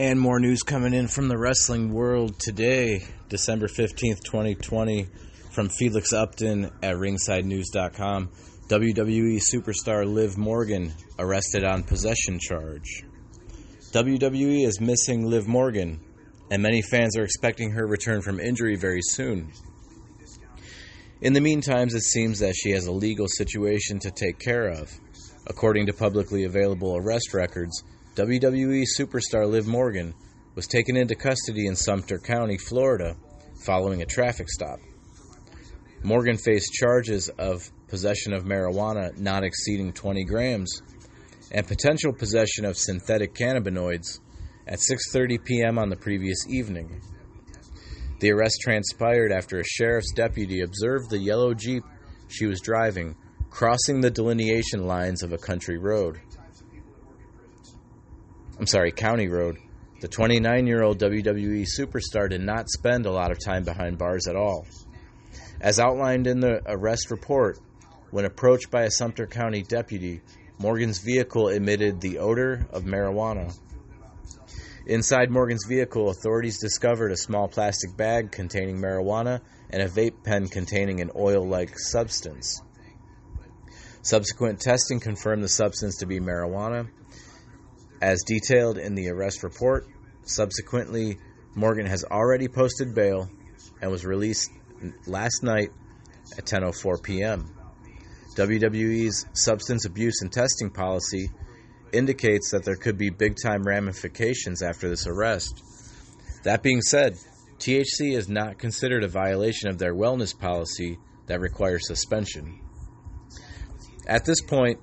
And more news coming in from the wrestling world today, December 15th, 2020, from Felix Upton at ringsidenews.com. WWE superstar Liv Morgan arrested on possession charge. WWE is missing Liv Morgan, and many fans are expecting her return from injury very soon. In the meantime, it seems that she has a legal situation to take care of. According to publicly available arrest records, WWE superstar Liv Morgan was taken into custody in Sumter County, Florida, following a traffic stop. Morgan faced charges of possession of marijuana not exceeding 20 grams and potential possession of synthetic cannabinoids at 6:30 p.m. on the previous evening. The arrest transpired after a sheriff's deputy observed the yellow Jeep she was driving crossing the delineation lines of a country road. I'm sorry, County Road. The 29 year old WWE superstar did not spend a lot of time behind bars at all. As outlined in the arrest report, when approached by a Sumter County deputy, Morgan's vehicle emitted the odor of marijuana. Inside Morgan's vehicle, authorities discovered a small plastic bag containing marijuana and a vape pen containing an oil like substance. Subsequent testing confirmed the substance to be marijuana, as detailed in the arrest report, subsequently, Morgan has already posted bail and was released last night at 10:04 p.m. WWE's substance abuse and testing policy indicates that there could be big-time ramifications after this arrest. That being said, THC is not considered a violation of their wellness policy that requires suspension. At this point,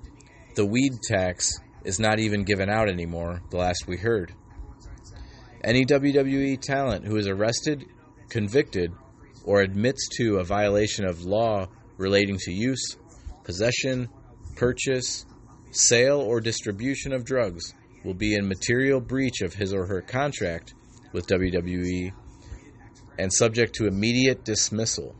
the weed tax is not even given out anymore, the last we heard. Any WWE talent who is arrested, convicted, or admits to a violation of law relating to use, possession, purchase, sale, or distribution of drugs will be in material breach of his or her contract with WWE and subject to immediate dismissal.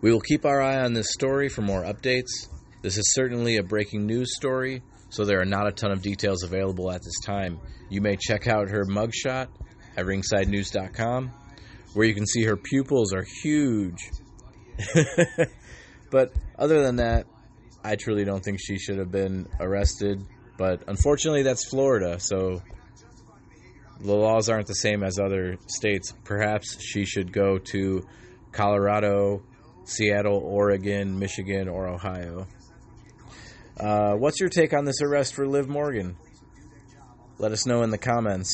We will keep our eye on this story for more updates. This is certainly a breaking news story, so there are not a ton of details available at this time. You may check out her mugshot at ringsidenews.com, where you can see her pupils are huge. but other than that, I truly don't think she should have been arrested. But unfortunately, that's Florida, so the laws aren't the same as other states. Perhaps she should go to Colorado, Seattle, Oregon, Michigan, or Ohio. Uh, what's your take on this arrest for Liv Morgan? Let us know in the comments.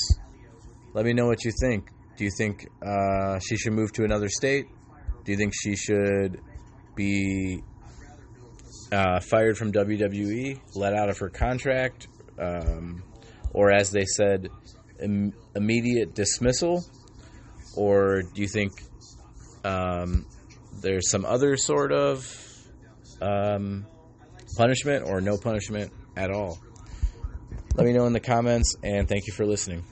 Let me know what you think. Do you think uh, she should move to another state? Do you think she should be uh, fired from WWE, let out of her contract, um, or as they said, Im- immediate dismissal? Or do you think um, there's some other sort of um, punishment or no punishment at all? Let me know in the comments, and thank you for listening.